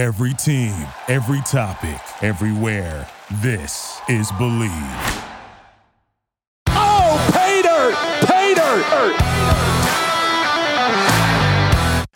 Every team, every topic, everywhere. This is Bleav. Oh, pay dirt! Pay dirt!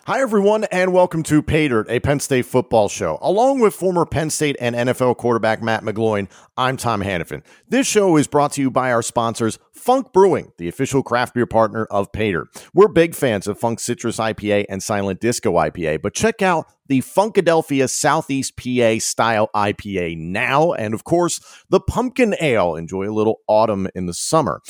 Hi, everyone, and welcome to Pay Dirt, a Penn State football show. Along with former Penn State and NFL quarterback Matt McGloin, I'm Tom Hannafin. This show is brought to you by our sponsors, Funk Brewing, the official craft beer partner of Dirt. We're big fans of Funk Citrus IPA and Silent Disco IPA, but check out the Funkadelphia Southeast PA style IPA now, and of course, the Pumpkin Ale. Enjoy a little autumn in the summer.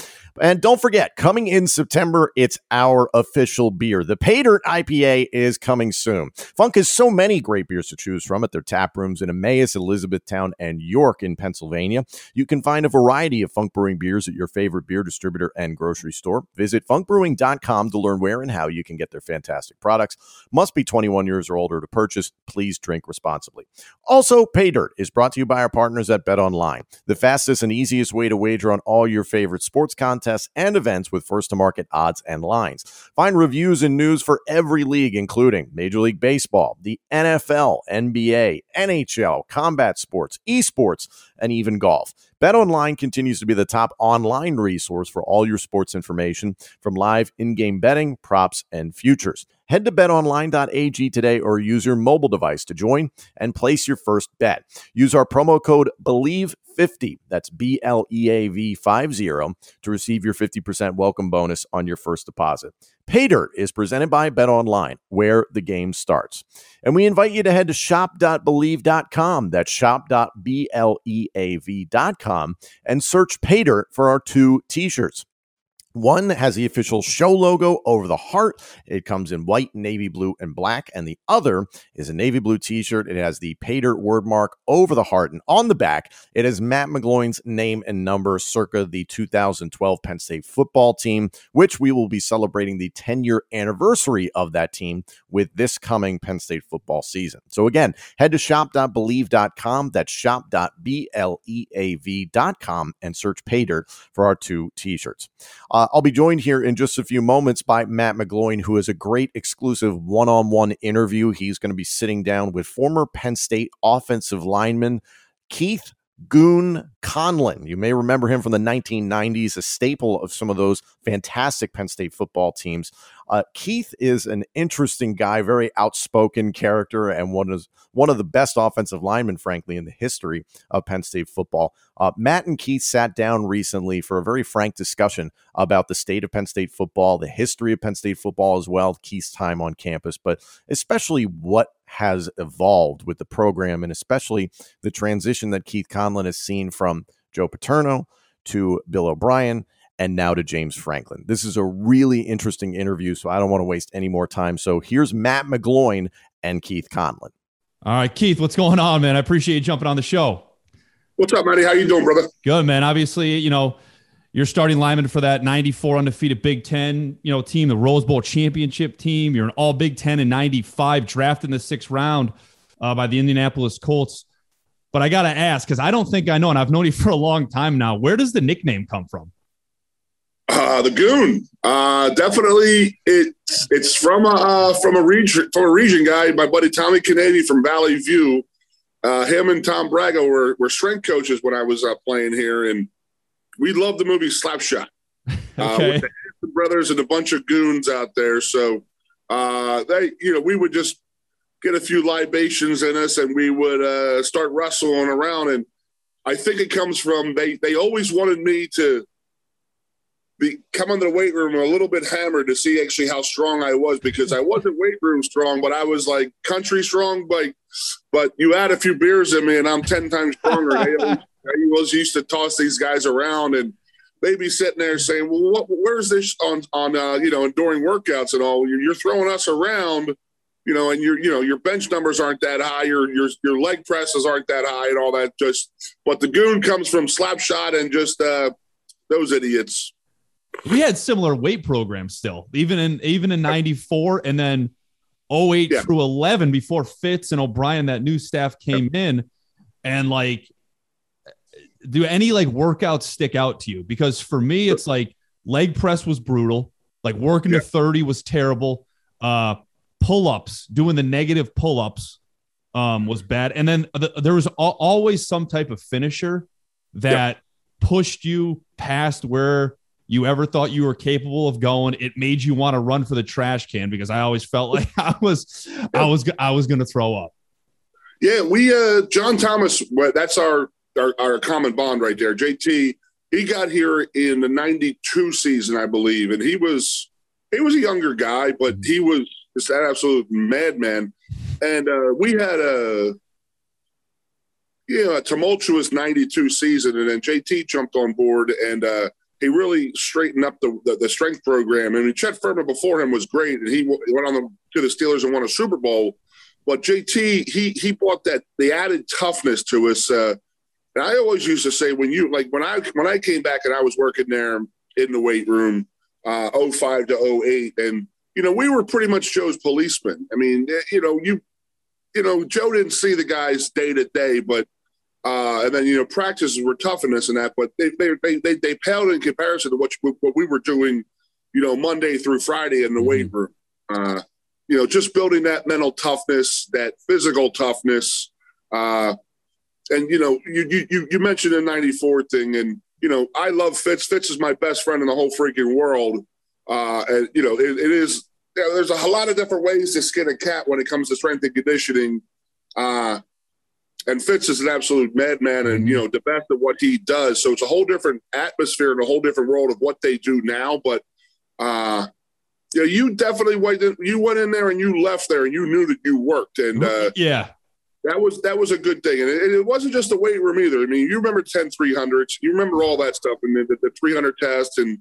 And don't forget, coming in September, it's our official beer. The Pay Dirt IPA is coming soon. Funk has so many great beers to choose from at their tap rooms in Emmaus, Elizabethtown, and York in Pennsylvania. You can find a variety of Funk Brewing beers at your favorite beer distributor and grocery store. Visit funkbrewing.com to learn where and how you can get their fantastic products. Must be 21 years or older to purchase. Please drink responsibly. Also, Pay Dirt is brought to you by our partners at Bet Online, the fastest and easiest way to wager on all your favorite sports contests and events with first to market odds and lines. Find reviews and news for every league, including Major League Baseball, the NFL, NBA, NHL, combat sports, esports, and even golf. BetOnline continues to be the top online resource for all your sports information from live in-game betting, props, and futures. Head to betonline.ag today or use your mobile device to join and place your first bet. Use our promo code BLEAV50, that's B L E A V 50, to receive your 50% welcome bonus on your first deposit. Pay Dirt is presented by BetOnline, where the game starts. And we invite you to head to shop.bleav.com, that's shop.bleav.com, and search Pay Dirt for our two t-shirts. One has the official show logo over the heart. It comes in white, navy blue, and black. And the other is a navy blue t shirt. It has the dirt word mark over the heart. And on the back, it has Matt McGloin's name and number circa the 2012 Penn State football team, which we will be celebrating the 10 year anniversary of that team with this coming Penn State football season. So again, head to shop.bleav.com. That's shop.bleav.com and search dirt for our two t shirts. Uh, Uh, I'll be joined here in just a few moments by Matt McGloin, who has a great exclusive one on one interview. He's going to be sitting down with former Penn State offensive lineman Keith Goon Conlin. You may remember him from the 1990s, a staple of some of those fantastic Penn State football teams. Uh, Keith is an interesting guy, very outspoken character, and one of one of the best offensive linemen, frankly, in the history of Penn State football. Uh, Matt and Keith sat down recently for a very frank discussion about the state of Penn State football, the history of Penn State football as well, Keith's time on campus, but especially what has evolved with the program, and especially the transition that Keith Conlin has seen from Joe Paterno to Bill O'Brien and now to James Franklin. This is a really interesting interview, so I don't want to waste any more time. So here's Matt McGloin and Keith Conlin. All right, Keith, what's going on, man? I appreciate you jumping on the show. What's up, Matty? How you doing, brother? Good, man. Obviously, you know, you're starting lineman for that 94 undefeated Big Ten, you know, team, the Rose Bowl championship team. You're an all Big Ten in 95, drafted in the sixth round uh, by the Indianapolis Colts. But I got to ask, because I don't think I know, and I've known you for a long time now, where does the nickname come from? Uh, the Goon. Uh, definitely, it's it's from a uh, from a region from a region guy. My buddy Tommy Kennedy from Valley View. Uh, him and Tom Braga were were strength coaches when I was uh, playing here, and we love the movie Slapshot. Uh, with the Hanson brothers and a bunch of goons out there. So uh, they, you know, we would just get a few libations in us, and we would uh, start wrestling around. And I think it comes from they they always wanted me to be come into the weight room a little bit hammered to see actually how strong I was because I wasn't weight room strong, but I was like country strong. But but you add a few beers in me, and I'm ten times stronger. Always- was used to toss these guys around, and they'd be sitting there saying, "Well, what, where's this on on uh, you know during workouts and all? You're, you're throwing us around." You know, and your you know your bench numbers aren't that high, your your your leg presses aren't that high, and all that. Just, but the goon comes from slap shot and just uh, those idiots. we had similar weight programs still, even in even in 94 and then 08 Yeah. through 11 before Fitz and O'Brien, that new staff came in. And like, do any like workouts stick out to you? Because for me, it's like leg press was brutal, like working to 30 was terrible. Uh, pull ups, doing the negative pull ups. um, was bad. And then the, there was al- always some type of finisher that pushed you past where you ever thought you were capable of going. It made you want to run for the trash can because I always felt like I was, I was, I was going to throw up. Yeah, we uh John Thomas. That's our, our our common bond right there. JT. He got here in the '92 season, I believe, and he was he was a younger guy, but he was just an absolute madman. And uh, we had a you know a tumultuous '92 season, and then JT jumped on board and. uh he really straightened up the, the, the strength program. I mean, Chet Fuhrman before him was great, and he, w- went on the, to the Steelers and won a Super Bowl. But JT, he he brought that the added toughness to us. Uh, and I always used to say when you like when I when I came back and I was working there in the weight room, uh, 05 to 08, and you know we were pretty much Joe's policeman. I mean, eh, you know you you know Joe didn't see the guys day to day, but uh, and then you know practices were tough in this and that, but they they they they, they paled in comparison to what what we were doing, you know, Monday through Friday in the mm-hmm. weight room. Uh, you know, just building that mental toughness, that physical toughness. Uh, and you know, you you you mentioned the '94 thing, and you know, I love Fitz. Fitz is my best friend in the whole freaking world. Uh, and you know, it, it is. You know, there's a lot of different ways to skin a cat when it comes to strength and conditioning. Uh, and Fitz is an absolute madman, and you know the best of what he does. So it's a whole different atmosphere and a whole different world of what they do now. But uh, you know, you definitely went in, you went in there and you left there and you knew that you worked and uh, yeah, that was that was a good thing. And it, it, wasn't just the weight room either. I mean, you remember 10 300s, you remember all that stuff and the, the 300 test and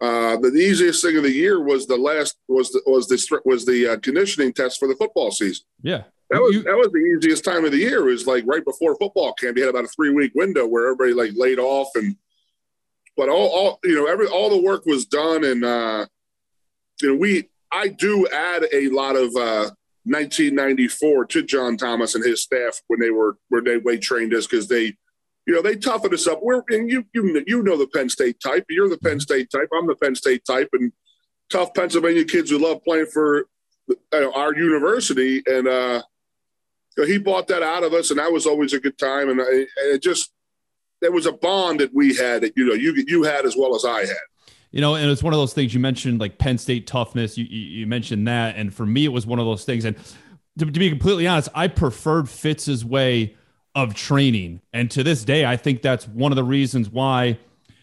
uh, the easiest thing of the year was the last was the, was the was the uh, conditioning test for the football season. Yeah, that was you, that was the easiest time of the year. It was like right before football camp. You had about a three week window where everybody like laid off and, but all, all you know every all the work was done and uh, you know we I do add a lot of uh, 1994 to John Thomas and his staff when they were when they weight trained us because they, you know, they toughened us up. We're and you you you know the Penn State type. You're the Penn State type. I'm the Penn State type, and tough Pennsylvania kids who love playing for uh, our university. And uh, he bought that out of us, and that was always a good time. And, I, and it just there was a bond that we had that you know you you had as well as I had. You know, and it's one of those things you mentioned, like Penn State toughness. You, you, you mentioned that, and for me, it was one of those things. And to, to be completely honest, I preferred Fitz's way of training, and to this day, I think that's one of the reasons why,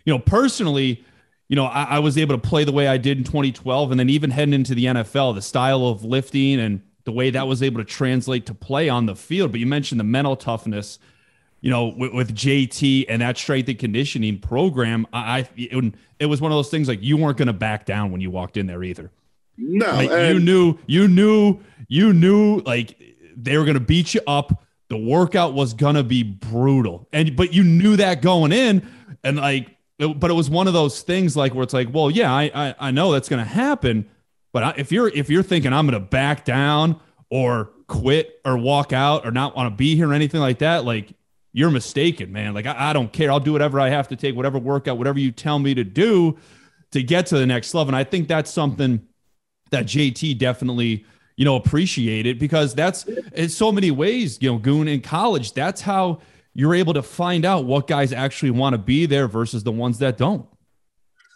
you know, personally, you know, I, I was able to play the way I did in 2012, and then even heading into the NFL, the style of lifting and the way that was able to translate to play on the field. But you mentioned the mental toughness you know, with, with, JT and that strength and conditioning program, I, it, it was one of those things like you weren't going to back down when you walked in there either. No, like, you knew, you knew, you knew like they were going to beat you up. The workout was going to be brutal, and but you knew that going in, and like, it, but it was one of those things like where it's like, well, yeah, I I, I know that's going to happen, but if you're if you're thinking I'm going to back down or quit or walk out or not want to be here or anything like that, like you're mistaken, man. Like, I, I, don't care. I'll do whatever I have to take, whatever workout, whatever you tell me to do to get to the next level. And I think that's something that JT definitely, you know, appreciated because that's in so many ways, you know, Goon in college, that's how you're able to find out what guys actually want to be there versus the ones that don't.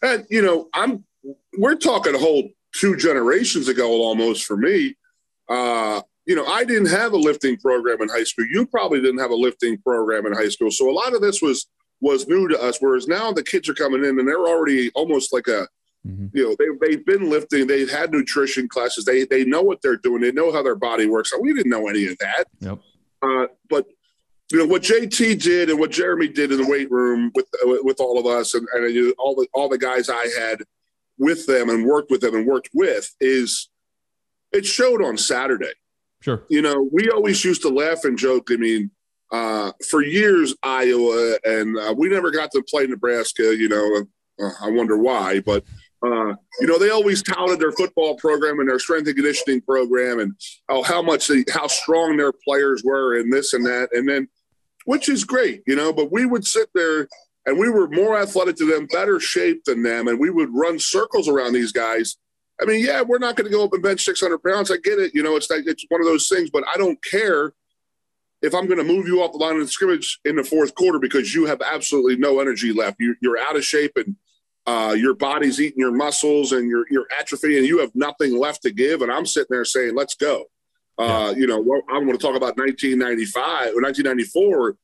And, you know, I'm, we're talking a whole two generations ago almost for me. Uh, you know, I didn't have a lifting program in high school. You probably didn't have a lifting program in high school. So a lot of this was was new to us. Whereas now the kids are coming in and they're already almost like a, mm-hmm. you know, they they've been lifting. They've had nutrition classes. They they know what they're doing. They know how their body works. we didn't know any of that. Yep. Uh, but you know what JT did and what Jeremy did in the weight room with with all of us and, and all the all the guys I had with them and worked with them and worked with is it showed on Saturday. Sure. You know, we always used to laugh and joke. I mean, uh, for years, Iowa, and uh, we never got to play Nebraska. You know, uh, I wonder why, but uh, you know, they always touted their football program and their strength and conditioning program, and how, how much they, how strong their players were, and this and that, and then, which is great, you know. But we would sit there, and we were more athletic to them, better shape than them, and we would run circles around these guys I mean, yeah, we're not going to go up and bench 600 pounds. I get it. You know, it's like, it's one of those things, but I don't care if I'm going to move you off the line of scrimmage in the fourth quarter because you have absolutely no energy left, you, are out of shape and uh, your body's eating your muscles and you're, you're atrophy and you have nothing left to give. And I'm sitting there saying, let's go. Uh, You know, I want to talk about 1995 or 1994.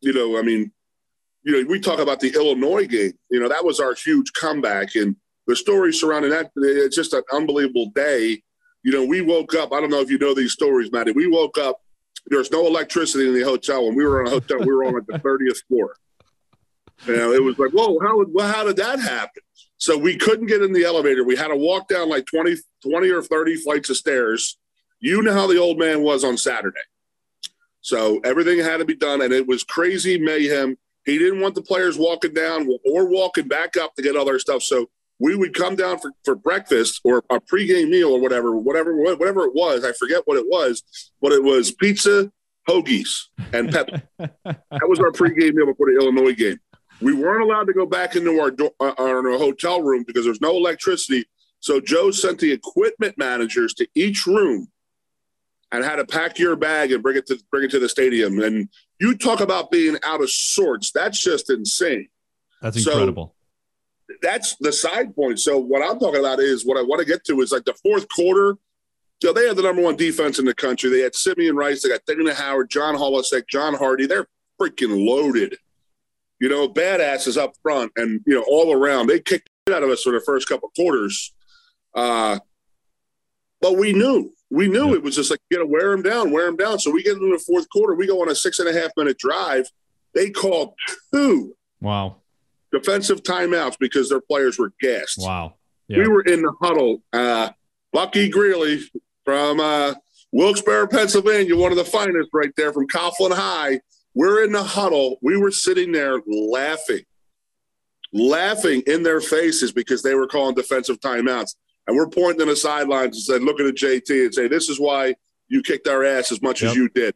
You know, I mean, you know, we talk about the Illinois game. You know, that was our huge comeback, and the story surrounding that. It's just an unbelievable day. You know, we woke up. I don't know if you know these stories, Matty. We woke up. There's no electricity in the hotel, and we were on a hotel. we were on like the 30th floor. You know, it was like, whoa, how, well, how did that happen? So we couldn't get in the elevator. We had to walk down like 20, 20 or 30 flights of stairs. You know how the old man was on Saturday. So everything had to be done, and it was crazy mayhem. He didn't want the players walking down or walking back up to get all their stuff. So we would come down for, for breakfast or a pregame meal or whatever, whatever, whatever it was. I forget what it was, but it was pizza, hoagies, and pep. that was our pregame meal before the Illinois game. We weren't allowed to go back into our, uh, our hotel room because there's no electricity. So Joe sent the equipment managers to each room and had to pack your bag and bring it to bring it to the stadium. And you talk about being out of sorts. That's just insane. That's incredible. That's the side point. So what I'm talking about is what I want to get to is like the fourth quarter. You know, they had the number one defense in the country. They had Simeon Rice. They got Dana Howard, John Holecek, John Hardy. They're freaking loaded. You know, badasses up front and you know all around. They kicked out of us for the first couple quarters. Uh, but we knew we knew yeah. it was just like you to wear them down, wear them down. So we get into the fourth quarter. We go on a six and a half minute drive. They called two. Wow. Defensive timeouts because their players were gassed. Wow. Yeah. We were in the huddle. Uh, Bucky Greeley from uh, Wilkes-Barre, Pennsylvania, one of the finest right there from Coughlin High. We're in the huddle. We were sitting there laughing, laughing in their faces because they were calling defensive timeouts. And we're pointing to the sidelines and said, looking at JT and say, this is why you kicked our ass as much yep. as you did.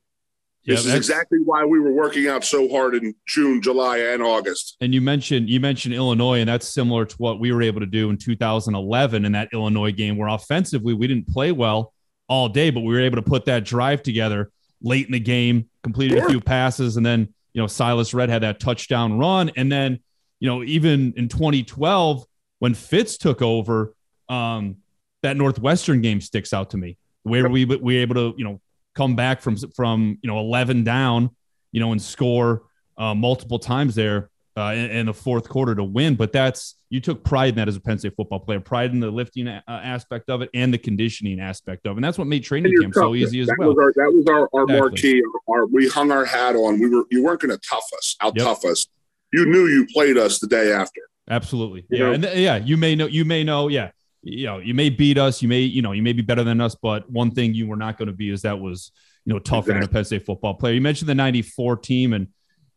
This is exactly why we were working out so hard in June, July, and August. And you mentioned you mentioned Illinois, and that's similar to what we were able to do in 2011 in that Illinois game, where offensively we didn't play well all day, but we were able to put that drive together late in the game, completed a few passes, and then you know Silas Redd had that touchdown run, and then you know even in 2012 when Fitz took over, um, that Northwestern game sticks out to me. Where we we were able to you know come back from from you know 11 down, you know, and score uh, multiple times there uh, in, in, the fourth quarter to win. But that's you took pride in that as a Penn State football player, pride in the lifting a- uh, aspect of it and the conditioning aspect of it. And that's what made training camp so easy as that well. Was our, that was our, our exactly. marquee. Our, we hung our hat on. We were you weren't going to tough us, out yep. tough us. You knew you played us the day after. Absolutely. You yeah. Know? And th- yeah, you may know, you may know, yeah you know, you may beat us, you may, you know, you may be better than us, but one thing you were not going to be is that was, you know, tougher exactly. than a Penn State football player. You mentioned the 94 team and,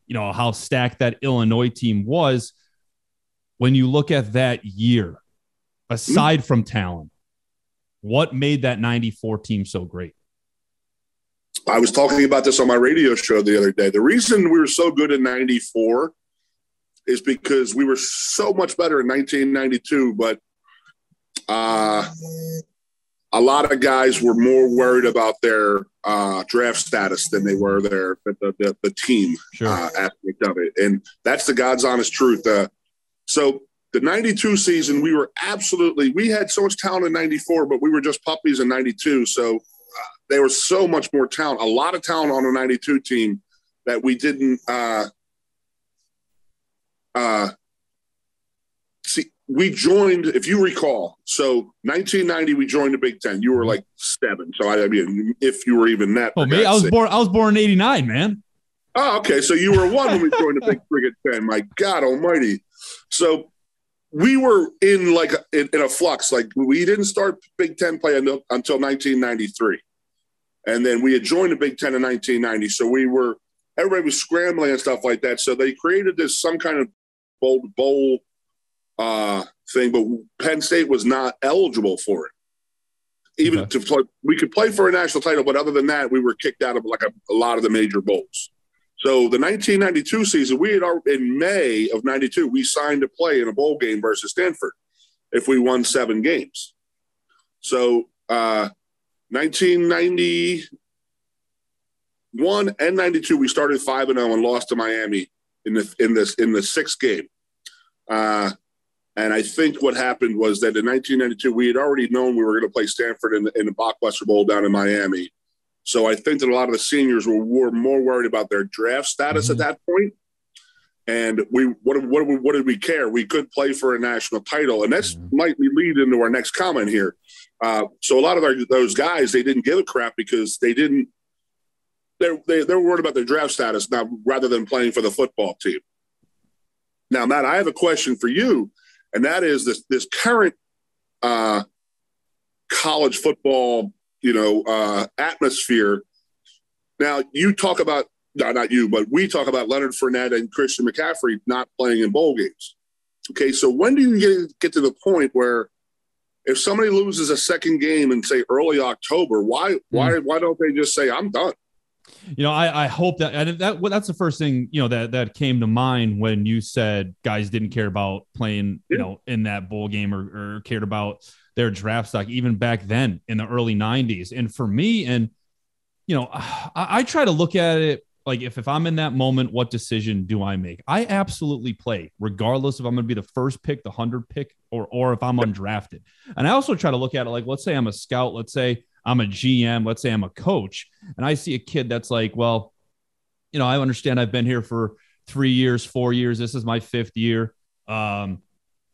you know, how stacked that Illinois team was. When you look at that year, mm-hmm. aside from talent, what made that 94 team so great? I was talking about this on my radio show the other day. The reason we were so good in 94 is because we were so much better in 1992, but uh, a lot of guys were more worried about their uh, draft status than they were their the, the, the team sure. uh, aspect of it, and that's the God's honest truth. Uh, so the '92 season, we were absolutely we had so much talent in '94, but we were just puppies in '92. So uh, there was so much more talent, a lot of talent on the '92 team that we didn't. Uh, uh, we joined, if you recall, so 1990 we joined the Big Ten. You were like seven, so I, I mean, if you were even that. Oh, me, I was born. I was born in '89, man. Oh, okay. So you were one when we joined the Big Frigate Ten. My God Almighty! So we were in like a, in, in, a flux. Like we didn't start Big Ten play until, until 1993, and then we had joined the Big Ten in 1990. So we were everybody was scrambling and stuff like that. So they created this some kind of bowl bowl uh, thing, but Penn State was not eligible for it. Even okay. to play, we could play for a national title, but other than that, we were kicked out of like a, a lot of the major bowls. So the 1992 season, we had our, in May of '92, we signed to play in a bowl game versus Stanford if we won seven games. So uh, 1990, one and 92, we started 5 and 0 and lost to Miami in the in this in the sixth game. Uh, and I think what happened was that in 1992, we had already known we were going to play Stanford in the, in the Blockbuster Bowl down in Miami. So I think that a lot of the seniors were, were more worried about their draft status mm-hmm. at that point. And we what, what, what did we care? We could play for a national title, and that's mm-hmm. might lead into our next comment here. Uh, so a lot of our, those guys they didn't give a crap because they didn't. They're they, they're worried about their draft status now rather than playing for the football team. Now, Matt, I have a question for you, and that is this this current uh, college football, you know, uh, atmosphere. Now, you talk about no, not you, but we talk about Leonard Fournette and Christian McCaffrey not playing in bowl games. Okay, so when do you get, get to the point where if somebody loses a second game in say early October, why mm. why why don't they just say I'm done? You know, I, I hope that and that well, that's the first thing you know that that came to mind when you said guys didn't care about playing you know in that bowl game or, or cared about their draft stock even back then in the early 90s. And for me, and you know, I, I try to look at it like if, if I'm in that moment, what decision do I make? I absolutely play, regardless if I'm going to be the first pick, the hundred pick, or or if I'm undrafted. And I also try to look at it like, let's say I'm a scout, let's say I'm a GM, let's say I'm a coach, and I see a kid that's like, well, you know, I understand I've been here for three years, four years. This is my fifth year. Um,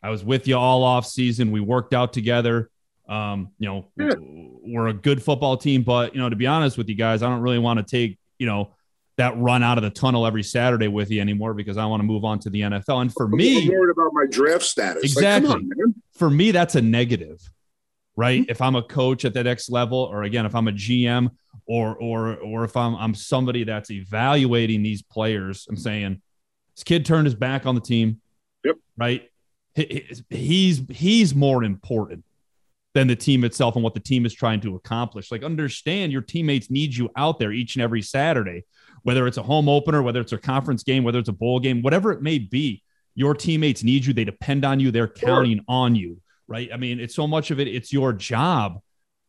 I was with you all off season. We worked out together. Um, you know, yeah. we're a good football team, but you know, to be honest with you guys, I don't really want to take, you know, that run out of the tunnel every Saturday with you anymore because I want to move on to the NFL. And for me, I'm worried about my draft status. Exactly. Like, on, for me, that's a negative, right? Mm-hmm. If I'm a coach at the next level, or again, if I'm a GM, or or or if I'm I'm somebody that's evaluating these players, I'm saying this kid turned his back on the team. Yep. Right. He, he's he's more important than the team itself and what the team is trying to accomplish. Like, understand your teammates need you out there each and every Saturday whether it's a home opener, whether it's a conference game, whether it's a bowl game, whatever it may be, your teammates need you. They depend on you. They're counting on you, right? I mean, it's so much of it. It's your job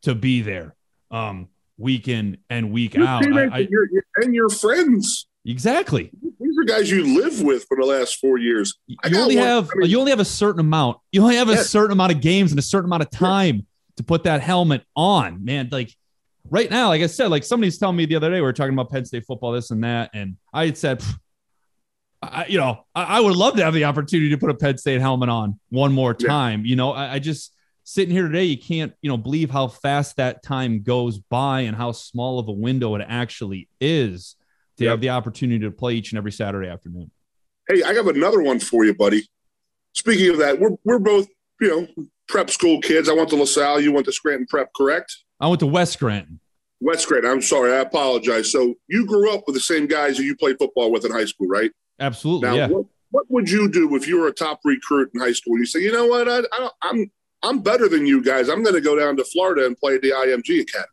to be there, um, week in and week your out. I, I, your, and your friends. Exactly. These are guys you live with for the last four years. you only have I mean, you only have a certain amount. You only have a certain amount of games and a certain amount of time yes. to put that helmet on, man. Like right now, like I said, like somebody's telling me the other day, we were talking about Penn State football, this and that. And I had said, I, you know, I, I, would love to have the opportunity to put a Penn State helmet on one more time. Yeah. You know, I, I, just sitting here today, you can't, you know, believe how fast that time goes by and how small of a window it actually is to yep. have the opportunity to play each and every Saturday afternoon. Hey, I have another one for you, buddy. Speaking of that, we're, we're both, you know, prep school kids. I went to LaSalle. You went to Scranton Prep, correct? I went to West Scranton. West Scranton. I'm sorry. I apologize. So you grew up with the same guys that you played football with in high school, right? Absolutely. Now, yeah. What, what would you do if you were a top recruit in high school? And you say, you know what? I, I I'm I'm better than you guys. I'm going to go down to Florida and play at the IMG Academy.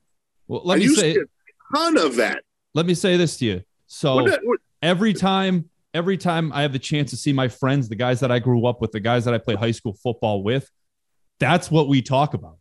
Well, let and me say a ton of that. Let me say this to you. So what, what, every time, every time I have the chance to see my friends, the guys that I grew up with, the guys that I played high school football with, that's what we talk about.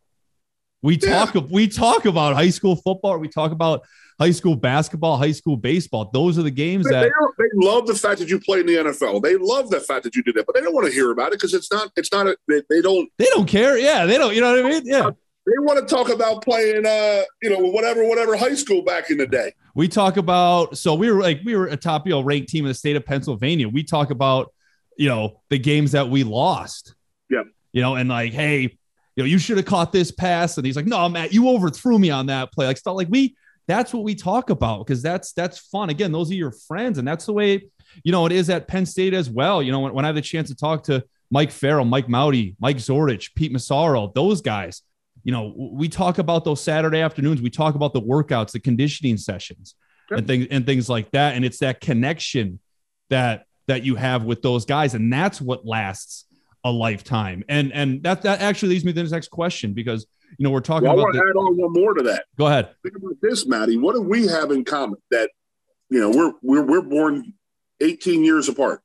We talk yeah. we talk about high school football. We talk about high school basketball, high school baseball. Those are the games they, that they, they, love the fact that you played in the NFL. They love the fact that you did that, but they don't want to hear about it because it's not. It's not. A, they, they, don't. They don't care. Yeah, they don't. You know what I mean? Yeah. They want to talk about playing, uh, you know, whatever, whatever high school back in the day. We talk about. So we were like, we were a top, you know, ranked team in the state of Pennsylvania. We talk about, you know, the games that we lost. Yeah. You know, and like, hey, you know, you should have caught this pass. And he's like, no, Matt, you overthrew me on that play. Like stuff like we, that's what we talk about because that's that's fun. Again, those are your friends, and that's the way you know it is at Penn State as well. You know, when, when I have the chance to talk to Mike Farrell, Mike Mauti, Mike Zordich, Pete Massaro, those guys, you know, we talk about those Saturday afternoons. We talk about the workouts, the conditioning sessions, and things and things like that. And it's that connection that that you have with those guys, and that's what lasts a lifetime. And and that that actually leads me to the next question because you know we're talking well, about. I want to add on one more to that. Go ahead. Think about this, Maddie. What do we have in common? That you know we're we're we're born 18 years apart.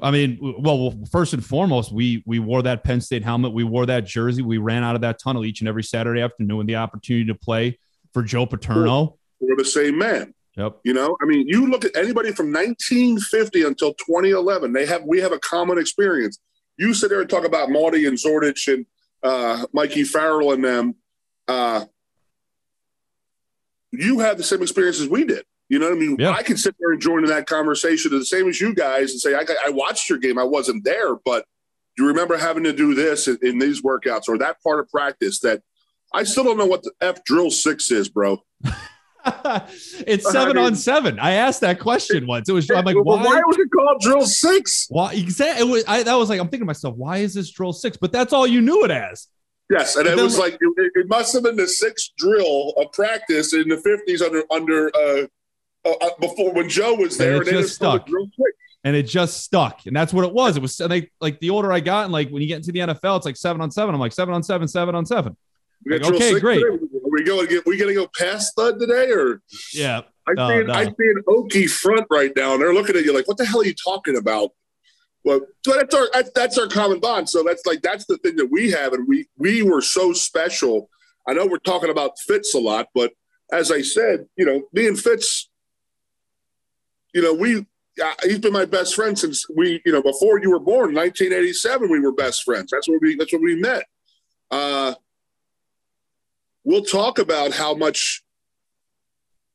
I mean, well, first and foremost, we we wore that Penn State helmet, we wore that jersey, we ran out of that tunnel each and every Saturday afternoon the opportunity to play for Joe Paterno. We're the same man. Yep. You know, I mean, you look at anybody from 1950 until 2011. They have we have a common experience. You sit there and talk about Mauti and Zordich and uh, Mikey Farrell and them. Uh, you have the same experience as we did. You know what I mean? Yeah. I can sit there and join in that conversation the same as you guys and say, I, I watched your game. I wasn't there, but do you remember having to do this in, in these workouts or that part of practice that I still don't know what the F drill six is, bro. it's seven I mean- on seven. I asked that question once. It was I'm like, Well, why? was it called drill six? Why exactly? It was. I, that was like I'm thinking to myself, why is this drill six? But that's all you knew it as. Yes, and But it was like it, it must have been the sixth drill of practice in the fifties under under uh, uh, uh, before when Joe was And there. it and just stuck. And it just stuck. And that's what it was. It was and they like the older I got, and like when you get into the NFL, it's like seven on seven. I'm like seven on seven, seven on seven. Like, okay, great. today? We going? Get, we going to go past stud today, or Yeah. I No, see an, no. I see an Okie front right now, and they're looking at you like, "What the hell are you talking about?" Well, so that's our that's, that's our common bond. So that's like that's the thing that we have, and we we were so special. I know we're talking about Fitz a lot, but as I said, you know, me and Fitz, you know, we uh, he's been my best friend since we, you know, before you were born, 1987. We were best friends. That's where we that's where we met. Uh, we'll talk about how much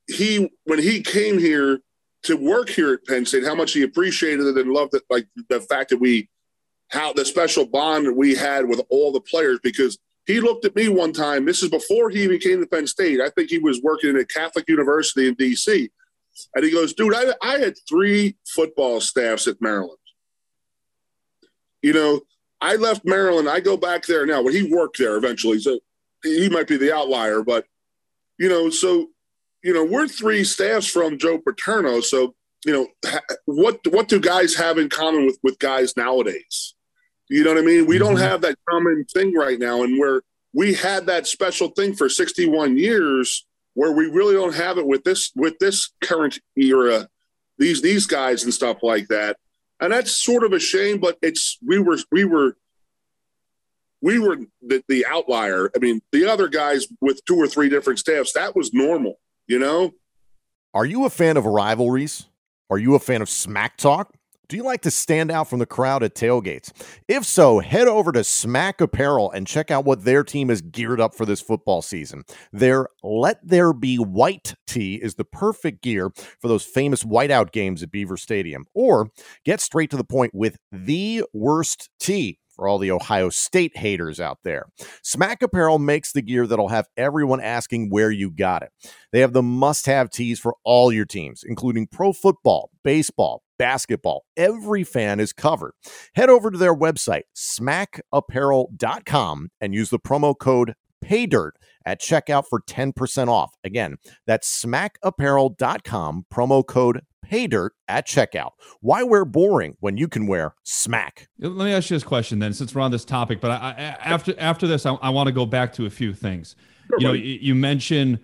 he when he came here to work here at Penn State, how much he appreciated it and loved it, like the fact that we how the special bond that we had with all the players because he looked at me one time. This is before he even came to Penn State. I think he was working at Catholic University in DC. And he goes, dude, I, I had three football staffs at Maryland. You know, I left Maryland. I go back there now. But he worked there eventually. So he might be the outlier. But, you know, so, you know, we're three staffs from Joe Paterno. So, you know, what what do guys have in common with, with guys nowadays? You know what I mean? We don't Mhm. have that common thing right now. And where we had that special thing for 61 years where we really don't have it with this with this current era these these guys and stuff like that and that's sort of a shame but it's we were we were we were the, the outlier i mean the other guys with two or three different staffs that was normal you know Are you a fan of rivalries? Are you a fan of smack talk? Do you like to stand out from the crowd at tailgates? If so, head over to Smack Apparel and check out what their team is geared up for this football season. Their Let There Be White tee is the perfect gear for those famous whiteout games at Beaver Stadium. Or get straight to the point with the worst tee for all the Ohio State haters out there. Smack Apparel makes the gear that'll have everyone asking where you got it. They have the must have tees for all your teams, including pro football, baseball, basketball. Every fan is covered. Head over to their website, smackapparel.com, and use the promo code PAYDIRT at checkout for 10% off. Again, that's smackapparel.com, promo code PAYDIRT at checkout. Why wear boring when you can wear smack? Let me ask you this question then, since we're on this topic. But I, I, after after this, I, I want to go back to a few things. you know, you, you mentioned,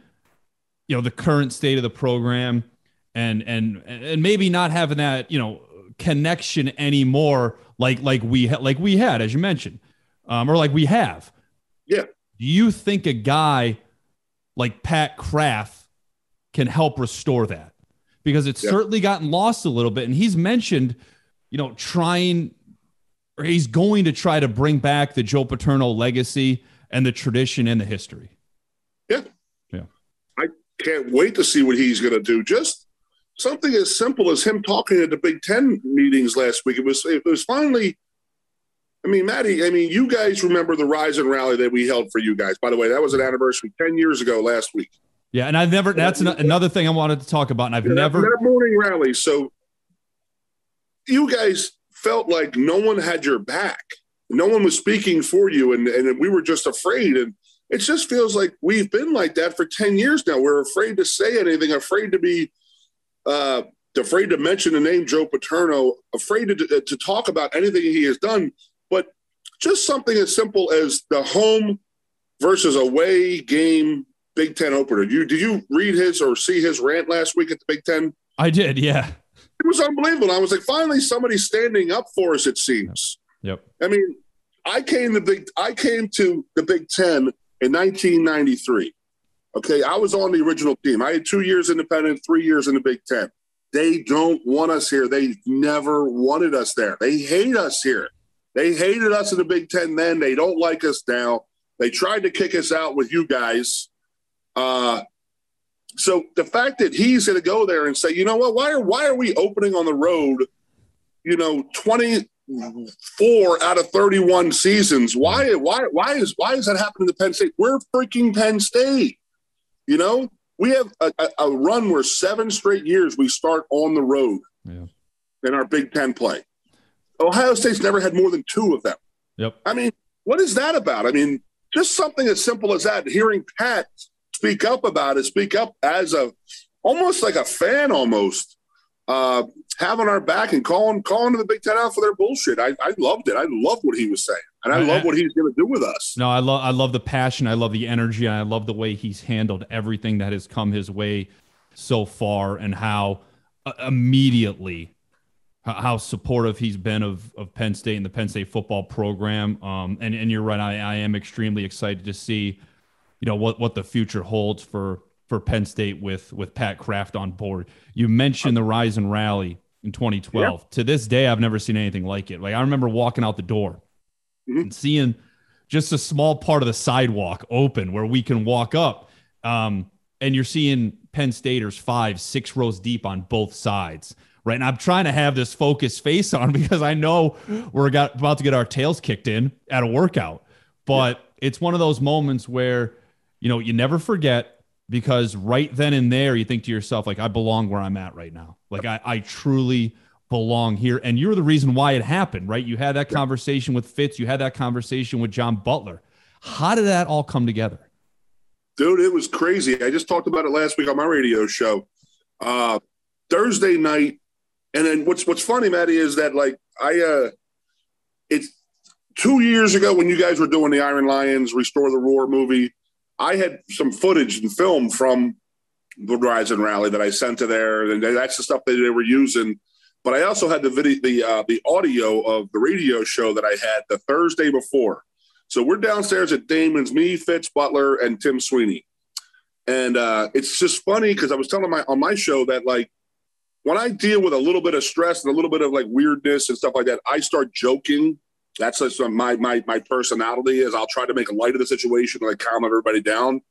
you know, the current state of the program, and and and maybe not having that, you know, connection anymore, like like we ha- like we had, as you mentioned, um, or like we have. Yeah. Do you think a guy like Pat Kraft can help restore that? Because it's Yeah. certainly gotten lost a little bit, and he's mentioned, you know, trying or he's going to try to bring back the Joe Paterno legacy and the tradition and the history. Yeah. Yeah. I can't wait to see what he's going to do just something as simple as him talking at the big ten meetings last week it was it was finally I mean, Maddie, I mean, you guys remember the rise and rally that we held for you guys. By the way, that was an anniversary 10 years ago last week. Yeah, and I've never. That's an, another thing I wanted to talk about, and I've Yeah, never. that morning rally. So you guys felt like no one had your back. No one was speaking for you, and and we were just afraid. And it just feels like we've been like that for ten years now. We're afraid to say anything, afraid to be, uh, afraid to mention the name Joe Paterno, afraid to to talk about anything he has done. But just something as simple as the home versus away game Big Ten opener. You did you read his or see his rant last week at the Big Ten? I did. Yeah. It was unbelievable. I was like, finally, somebody's standing up for us. It seems. Yep. I mean, I came to big. I came to the Big Ten in 1993. Okay, I was on the original team. I had two years independent, three years in the Big Ten. They don't want us here. They never wanted us there. They hate us here. They hated us in the Big Ten then. They don't like us now. They tried to kick us out with you guys. Uh, so the fact that he's going to go there and say, you know what, why are why are we opening on the road? You know, twenty four out of thirty one seasons. Why why why is why is that happening to Penn State? We're freaking Penn State. You know, we have a, a, run where seven straight years we start on the road yeah. in our Big Ten play. Ohio State's never had more than two of them. Yep. I mean, what is that about? I mean, just something as simple as that. Hearing Pat speak up about it, speak up as a almost like a fan, almost uh, having our back and calling calling the Big Ten out for their bullshit. I, I loved it. I loved what he was saying, and I love what he's going to do with us. No, I love I love the passion. I love the energy. I love the way he's handled everything that has come his way so far, and how uh, immediately how supportive he's been of, of Penn State and the Penn State football program. Um, and, and you're right. I, I am extremely excited to see, you know, what, what the future holds for, for Penn State with, with Pat Kraft on board. You mentioned the rise and rally in 2012. Yeah. To this day, I've never seen anything like it. Like I remember walking out the door mm-hmm. and seeing just a small part of the sidewalk open where we can walk up. Um, and you're seeing Penn Staters five, six rows deep on both sides right? And I'm trying to have this focused face on because I know we're got, about to get our tails kicked in at a workout. But yeah. it's one of those moments where, you know, you never forget because right then and there you think to yourself, like, I belong where I'm at right now. Like, I, I truly belong here. And you're the reason why it happened, right? You had that conversation with Fitz, you had that conversation with John Butler. How did that all come together? Dude, it was crazy. I just talked about it last week on my radio show. Uh, Thursday night, and then what's what's funny, Maddie, is that like I uh it's two years ago when you guys were doing the Iron Lions Restore the Roar movie, I had some footage and film from the Rise and Rally that I sent to there, and that's the stuff that they were using. But I also had the video, the uh, the audio of the radio show that I had the Thursday before. So we're downstairs at Damon's, me, Fitz Butler, and Tim Sweeney, and uh, it's just funny because I was telling my on my show that like when I deal with a little bit of stress and a little bit of like weirdness and stuff like that, I start joking. That's just my my my personality is I'll try to make light of the situation and like calm everybody down.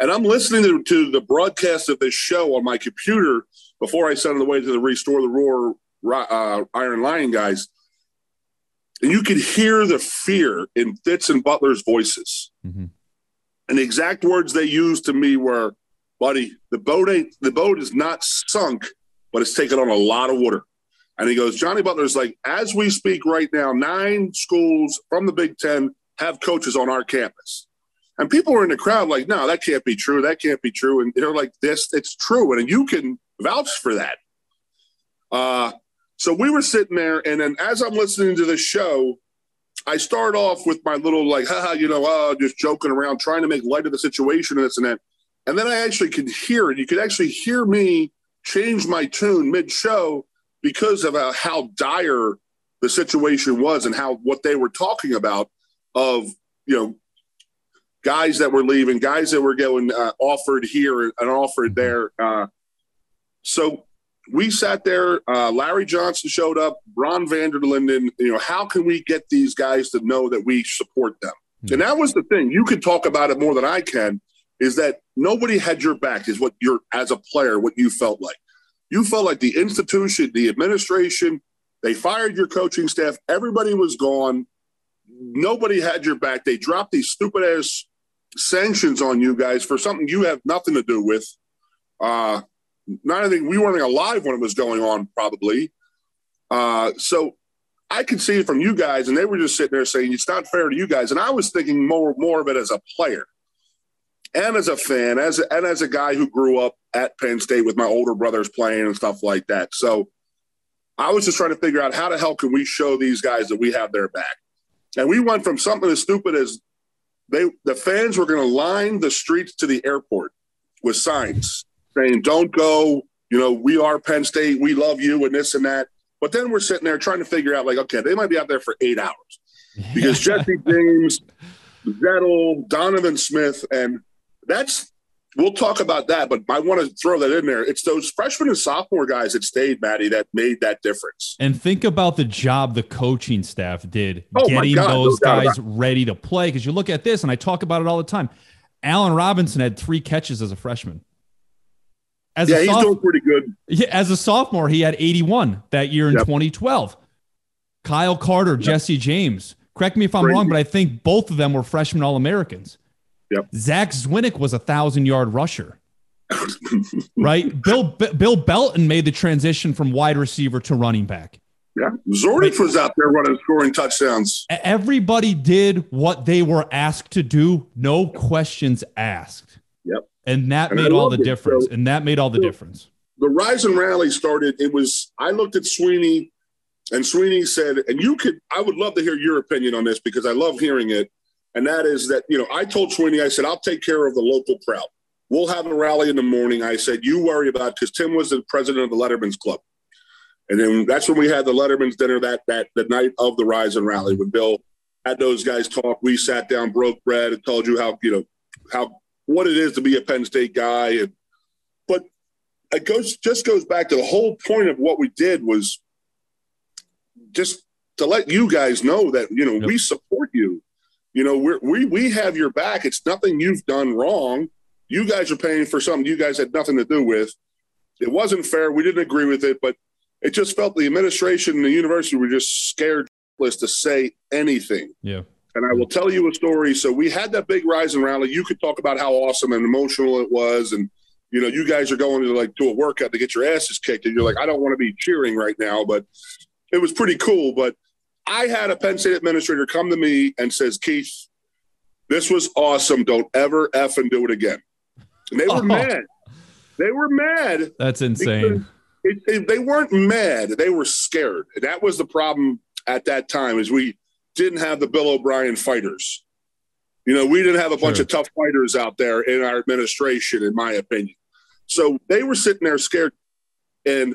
And I'm listening to, to the broadcast of this show on my computer before I send it away to the Restore the Roar uh, Iron Lion guys. And you could hear the fear in Fitz and Butler's voices. Mm-hmm. And the exact words they used to me were, buddy, the boat ain't the boat is not sunk but it's taken on a lot of water. And he goes, Johnny Butler's like, as we speak right now, nine schools from the Big Ten have coaches on our campus. And people were in the crowd like, no, that can't be true. That can't be true. And they're like, this, it's true. And you can vouch for that. Uh, so we were sitting there, and then as I'm listening to the show, I start off with my little like, haha, you know, uh, just joking around, trying to make light of the situation and this and that. And then I actually could hear it. You could actually hear me changed my tune mid show because of uh, how dire the situation was and how what they were talking about of you know guys that were leaving, guys that were going uh, offered here and offered there. Uh, so we sat there. Uh, Larry Johnson showed up. Ron Vanderlinden. You know, how can we get these guys to know that we support them? Mm-hmm. And that was the thing. You could talk about it more than I can is that nobody had your back is what you're as a player what you felt like. You felt like the institution the administration they fired your coaching staff everybody was gone. Nobody had your back. They dropped these stupid ass sanctions on you guys for something you have nothing to do with. Uh not anything we weren't alive when it was going on probably. Uh so I could see it from you guys, and they were just sitting there saying it's not fair to you guys. And I was thinking more more of it as a player and as a fan, as and as a guy who grew up at Penn State with my older brothers playing and stuff like that. So I was just trying to figure out how the hell can we show these guys that we have their back. And we went from something as stupid as they the fans were going to line the streets to the airport with signs saying "Don't go," you know, "We are Penn State, we love you," and this and that. But then we're sitting there trying to figure out, like, okay, they might be out there for eight hours because Jesse James, Zettel, Donovan Smith, and that's we'll talk about that, but I want to throw that in there. It's those freshman and sophomore guys that stayed, Maddie, that made that difference. And think about the job the coaching staff did oh getting God, those no guys ready to play. Because you look at this, and I talk about it all the time. Allen Robinson had three catches as a freshman. As yeah, a he's doing pretty good. Yeah, as a sophomore, he had 81 that year in yep. 2012. Kyle Carter, yep. Jesse James. Correct me if I'm Crazy. wrong, but I think both of them were freshman All Americans. Yep. Zach Zwinak was a thousand yard rusher. right? Bill Bill Belton made the transition from wide receiver to running back. Yeah. Zordich was out there running scoring touchdowns. Everybody did what they were asked to do, no questions asked. Yep. And that and made all the it. difference. So, and that made all the so difference. The rise and rally started. It was I looked at Sweeney and Sweeney said, and you could I would love to hear your opinion on this because I love hearing it and that is that you know I told Swinney I said I'll take care of the local crowd. We'll have a rally in the morning. I said you worry about because Tim was the president of the Letterman's Club, and then that's when we had the Letterman's dinner that that the night of the Rise and Rally when Bill had those guys talk. We sat down, broke bread, and told you how you know how what it is to be a Penn State guy, and but it goes just goes back to the whole point of what we did was just to let you guys know that you know yep. we support you you know, we're, we we have your back. It's nothing you've done wrong. You guys are paying for something you guys had nothing to do with. It wasn't fair. We didn't agree with it, but it just felt the administration and the university were just scared to say anything. Yeah. And I will tell you a story. So we had that big rise and rally. You could talk about how awesome and emotional it was, and you know, you guys are going to like do a workout to get your asses kicked, and you're like, I don't want to be cheering right now, but it was pretty cool. But I had a Penn State administrator come to me and says, Keith, this was awesome. Don't ever F and do it again. And they were oh, mad. They were mad. That's insane. It, it, they weren't mad. They were scared. That was the problem at that time is we didn't have the Bill O'Brien fighters. You know, we didn't have a bunch of tough fighters out there in our administration, in my opinion. So they were sitting there scared. And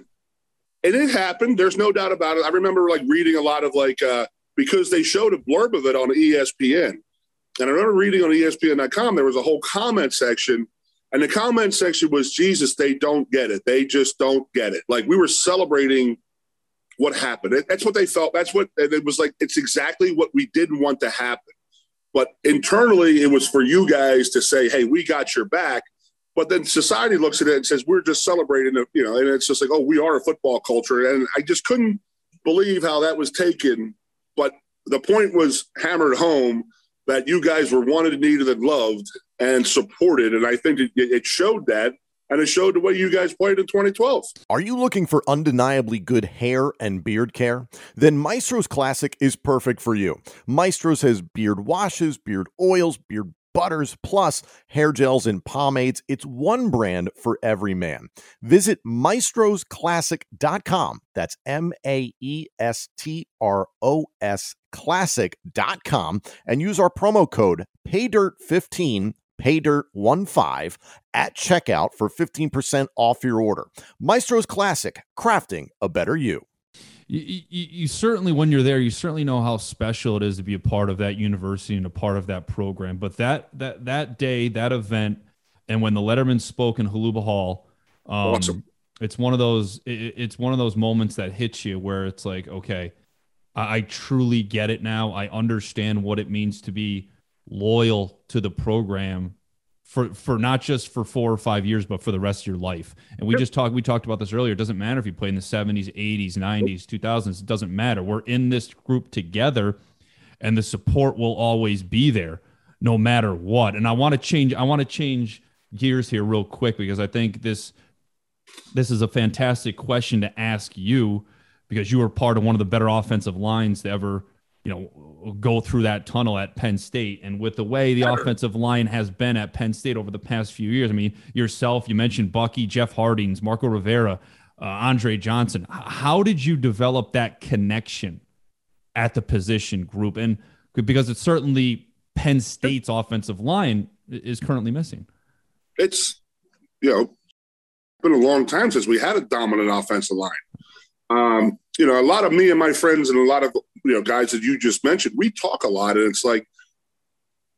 and it happened. There's no doubt about it. I remember like reading a lot of like uh, because they showed a blurb of it on ESPN, and I remember reading on ESPN.com there was a whole comment section, and the comment section was Jesus. They don't get it. They just don't get it. Like we were celebrating what happened. That's what they felt. That's what it was like. It's exactly what we didn't want to happen. But internally, it was for you guys to say, "Hey, we got your back." But then society looks at it and says, we're just celebrating, it, you know, and it's just like, oh, we are a football culture. And I just couldn't believe how that was taken. But the point was hammered home that you guys were wanted, needed, and loved and supported. And I think it, it showed that and it showed the way you guys played in 2012. Are you looking for undeniably good hair and beard care? Then Maestro's Classic is perfect for you. Maestro's has beard washes, beard oils, beard butters, plus hair gels and pomades. It's one brand for every man. Visit maestrosclassic.com. That's M A E S T R O S classic.com and use our promo code PAYDIRT15 paydirt15 at checkout for 15% off your order. Maestro's Classic, crafting a better you you, you, you, certainly when you're there you certainly know how special it is to be a part of that university and a part of that program. But that that that day that event and when the letterman spoke in Holuba hall um, awesome. it's one of those it, it's one of those moments that hits you where it's like okay I, I truly get it now. I understand what it means to be loyal to the program for for not just for four or five years, but for the rest of your life. And we just talked we talked about this earlier. It doesn't matter if you play in the 70s, 80s, 90s, 2000s. It doesn't matter. We're in this group together, and the support will always be there, no matter what. And I want to change. I want to change gears here real quick because I think this this is a fantastic question to ask you because you were part of one of the better offensive lines to ever you know, go through that tunnel at Penn State. And with the way the offensive line has been at Penn State over the past few years, I mean, yourself, you mentioned Bucky, Jeff Hartings, Marco Rivera, uh, Andre Johnson. How did you develop that connection at the position group? And because it's certainly Penn State's offensive line is currently missing. It's, you know, been a long time since we had a dominant offensive line. Um, you know, a lot of me and my friends and a lot of you know guys that you just mentioned, we talk a lot, and it's like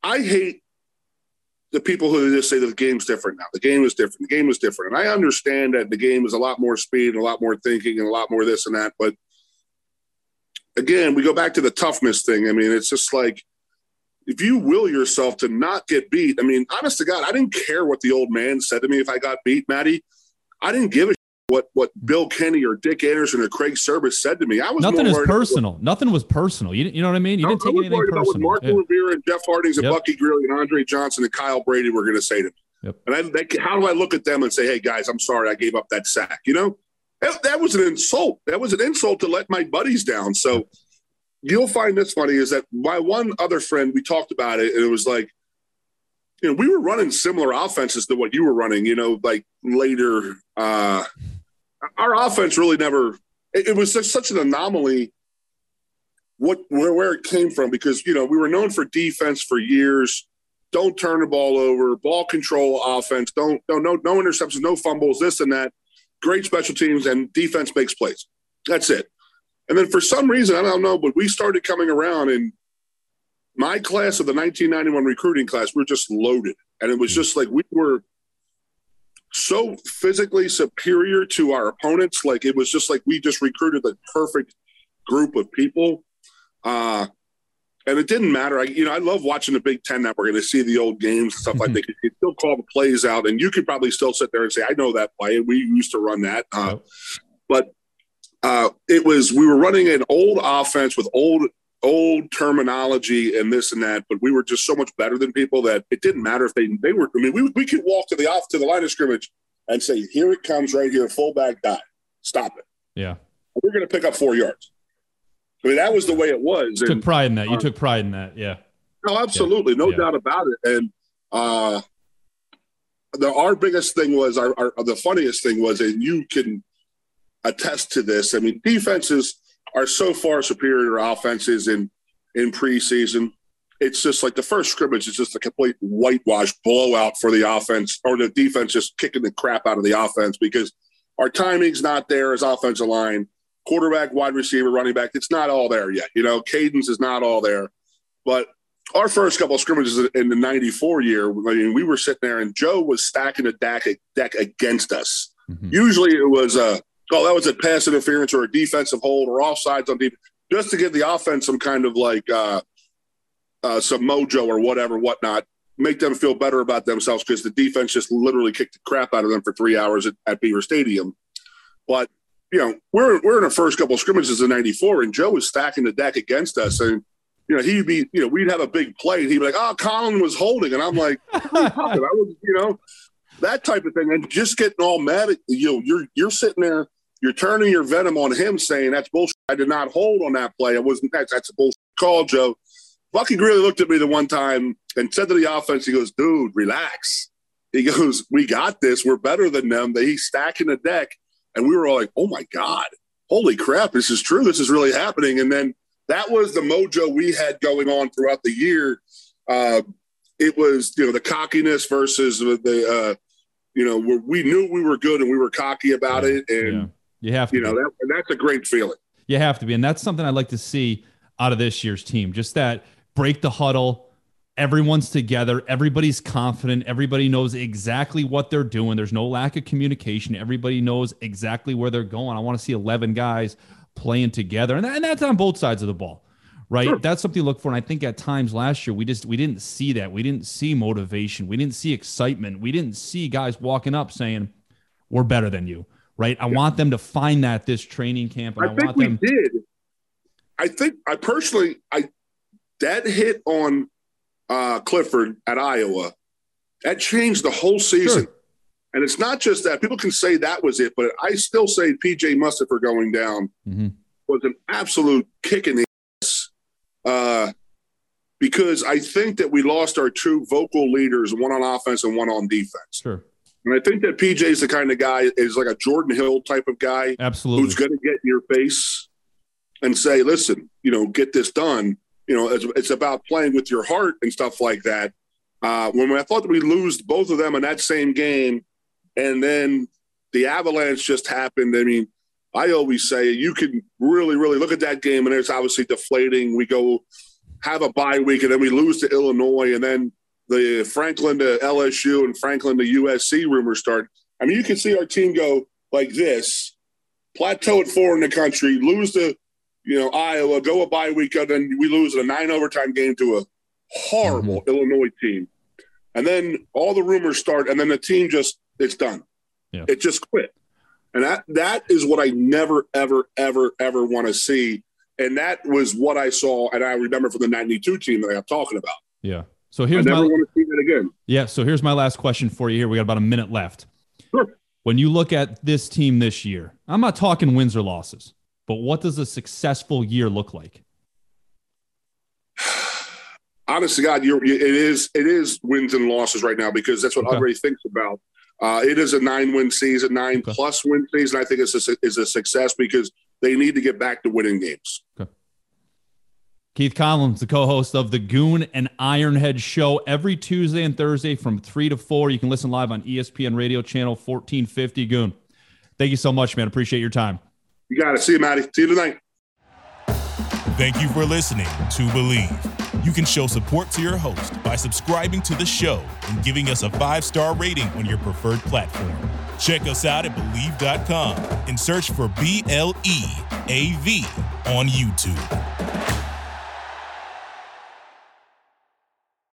I hate the people who just say the game's different now. The game is different. The game is different. And I understand that the game is a lot more speed and a lot more thinking and a lot more this and that. But again, we go back to the toughness thing. I mean, it's just like if you will yourself to not get beat. I mean, honest to God, I didn't care what the old man said to me if I got beat, Maddie. I didn't give a what what Bill Kenny or Dick Anderson or Craig Cirbus said to me. I was nothing is personal. About, nothing was personal. You, you know what I mean? You didn't take anything personal. About What Mark yeah. Rivera and Jeff Hartings and yep. Bucky Greeley and Andre Johnson and Kyle Brady were going to say to me. Yep. And I, they, how do I look at them and say, "Hey guys, I'm sorry, I gave up that sack." You know, that, that was an insult. That was an insult to let my buddies down. So you'll find this funny is that my one other friend, we talked about it, and it was like, you know, we were running similar offenses to what you were running, you know, like later. Uh, our offense really never, it, it was just such an anomaly what where, where it came from because, you know, we were known for defense for years. Don't turn the ball over, ball control offense, don't, don't no, no interceptions, no fumbles, this and that. Great special teams and defense makes plays. That's it. And then for some reason, I don't know, but we started coming around and my class of the 1991 recruiting class, we are just loaded. And it was mm-hmm. just like we were so physically superior to our opponents. Like it was just like we just recruited the perfect group of people. Uh, and it didn't matter. I, you know, I love watching the Big Ten Network and to see the old games and stuff mm-hmm. like that. You still call the plays out, and you could probably still sit there and say, "I know that play. We used to run that." Uh, but uh, it was we were running an old offense with old old terminology and this and that, but we were just so much better than people that it didn't matter if they they were. I mean, we we could walk to the off to the line of scrimmage and say, "Here it comes, right here, fullback die, stop it." Yeah, we're going to pick up four yards. I mean, that was the way it was. You took pride in that. You uh, took pride in that. Yeah. No, absolutely, yeah. no yeah. doubt about it. And uh, the our biggest thing was our, our the funniest thing was, and you can attest to this. I mean, defenses are so far superior offenses in in preseason. It's just like the first scrimmage is just a complete whitewash blowout for the offense or the defense just kicking the crap out of the offense because our timing's not there as offensive line, quarterback, wide receiver, running back. It's not all there yet. You know, cadence is not all there. But our first couple of scrimmages in the 94 year, I mean, we were sitting there and Joe was stacking a deck, deck against us. Mm-hmm. Usually it was a oh, that was a pass interference or a defensive hold or offsides on deep, just to give the offense some kind of like uh, uh, some mojo or whatever, whatnot, make them feel better about themselves because the defense just literally kicked the crap out of them for three hours at, at Beaver Stadium. But you know, we're we're in the first couple of scrimmages in '94, and Joe was stacking the deck against us, and you know, he'd be, you know, we'd have a big play, and he'd be like, "Oh, Conlin was holding," and I'm like, I was, you know, that type of thing, and just getting all mad at you. Know, you're you're sitting there you're turning your venom on him, saying that's bullshit. I did not hold on that play. It wasn't that. That's a bullshit call, Joe. Bucky really looked at me the one time and said to the offense, he goes, dude, relax. He goes, we got this. We're better than them. He's stacking the deck. And we were all like, oh my God, holy crap, this is true. This is really happening. And then that was the mojo we had going on throughout the year. Uh, it was, you know, the cockiness versus the, uh, you know, we knew we were good and we were cocky about it. And, yeah you have to. You know, that, that's a great feeling. You have to be. And that's something I'd like to see out of this year's team. Just that break the huddle. Everyone's together. Everybody's confident. Everybody knows exactly what they're doing. There's no lack of communication. Everybody knows exactly where they're going. I want to see 11 guys playing together. And, that, and that's on both sides of the ball right sure. that's something to look for and i think at times last year we just we didn't see that we didn't see motivation we didn't see excitement we didn't see guys walking up saying we're better than you right? I yeah. want them to find that this training camp. And I, I think we them- did. I think I personally, I that hit on uh, Clifford at Iowa, that changed the whole season. Sure. And it's not just that people can say that was it, but I still say PJ Mustipher going down mm-hmm. was an absolute kick in the ass. Uh, because I think that we lost our two vocal leaders, one on offense and one on defense. Sure. And I think that PJ is the kind of guy is like a Jordan Hill type of guy, absolutely, who's going to get in your face and say, "Listen, you know, get this done." You know, it's, it's about playing with your heart and stuff like that. Uh, when I thought that we lose both of them in that same game, and then the avalanche just happened. I mean, I always say you can really, really look at that game, and it's obviously deflating. We go have a bye week, and then we lose to Illinois, and then the Franklin to LSU and Franklin to USC rumors start, I mean, you can see our team go like this, plateau at four in the country, lose to, you know, Iowa, go a bye week, and then we lose a nine overtime game to a horrible mm-hmm. Illinois team. And then all the rumors start, and then the team just, it's done. Yeah. It just quit. And that that is what I never, ever, ever, ever want to see. And that was what I saw, and I remember from the '92 team that I'm talking about. Yeah. So here's I never my, want to see that again. Yeah. So here's my last question for you. Here we got about a minute left. Sure. When you look at this team this year, I'm not talking wins or losses, but what does a successful year look like? Honestly, God, you're, it is it is wins and losses right now because that's what okay. everybody thinks about. Uh, it is a nine win season, nine okay. plus win season. I think it's a, is a success because they need to get back to winning games. Okay. Keith Conlin, the co-host of the Goon and Ironhead Show, every Tuesday and Thursday from three to four. You can listen live on ESPN Radio Channel 1450. Goon, thank you so much, man. Appreciate your time. You got it. See you, Maddie. See you tonight. Thank you for listening to Bleav. You can show support to your host by subscribing to the show and giving us a five star rating on your preferred platform. Check us out at Bleav.com and search for B L E A V on YouTube.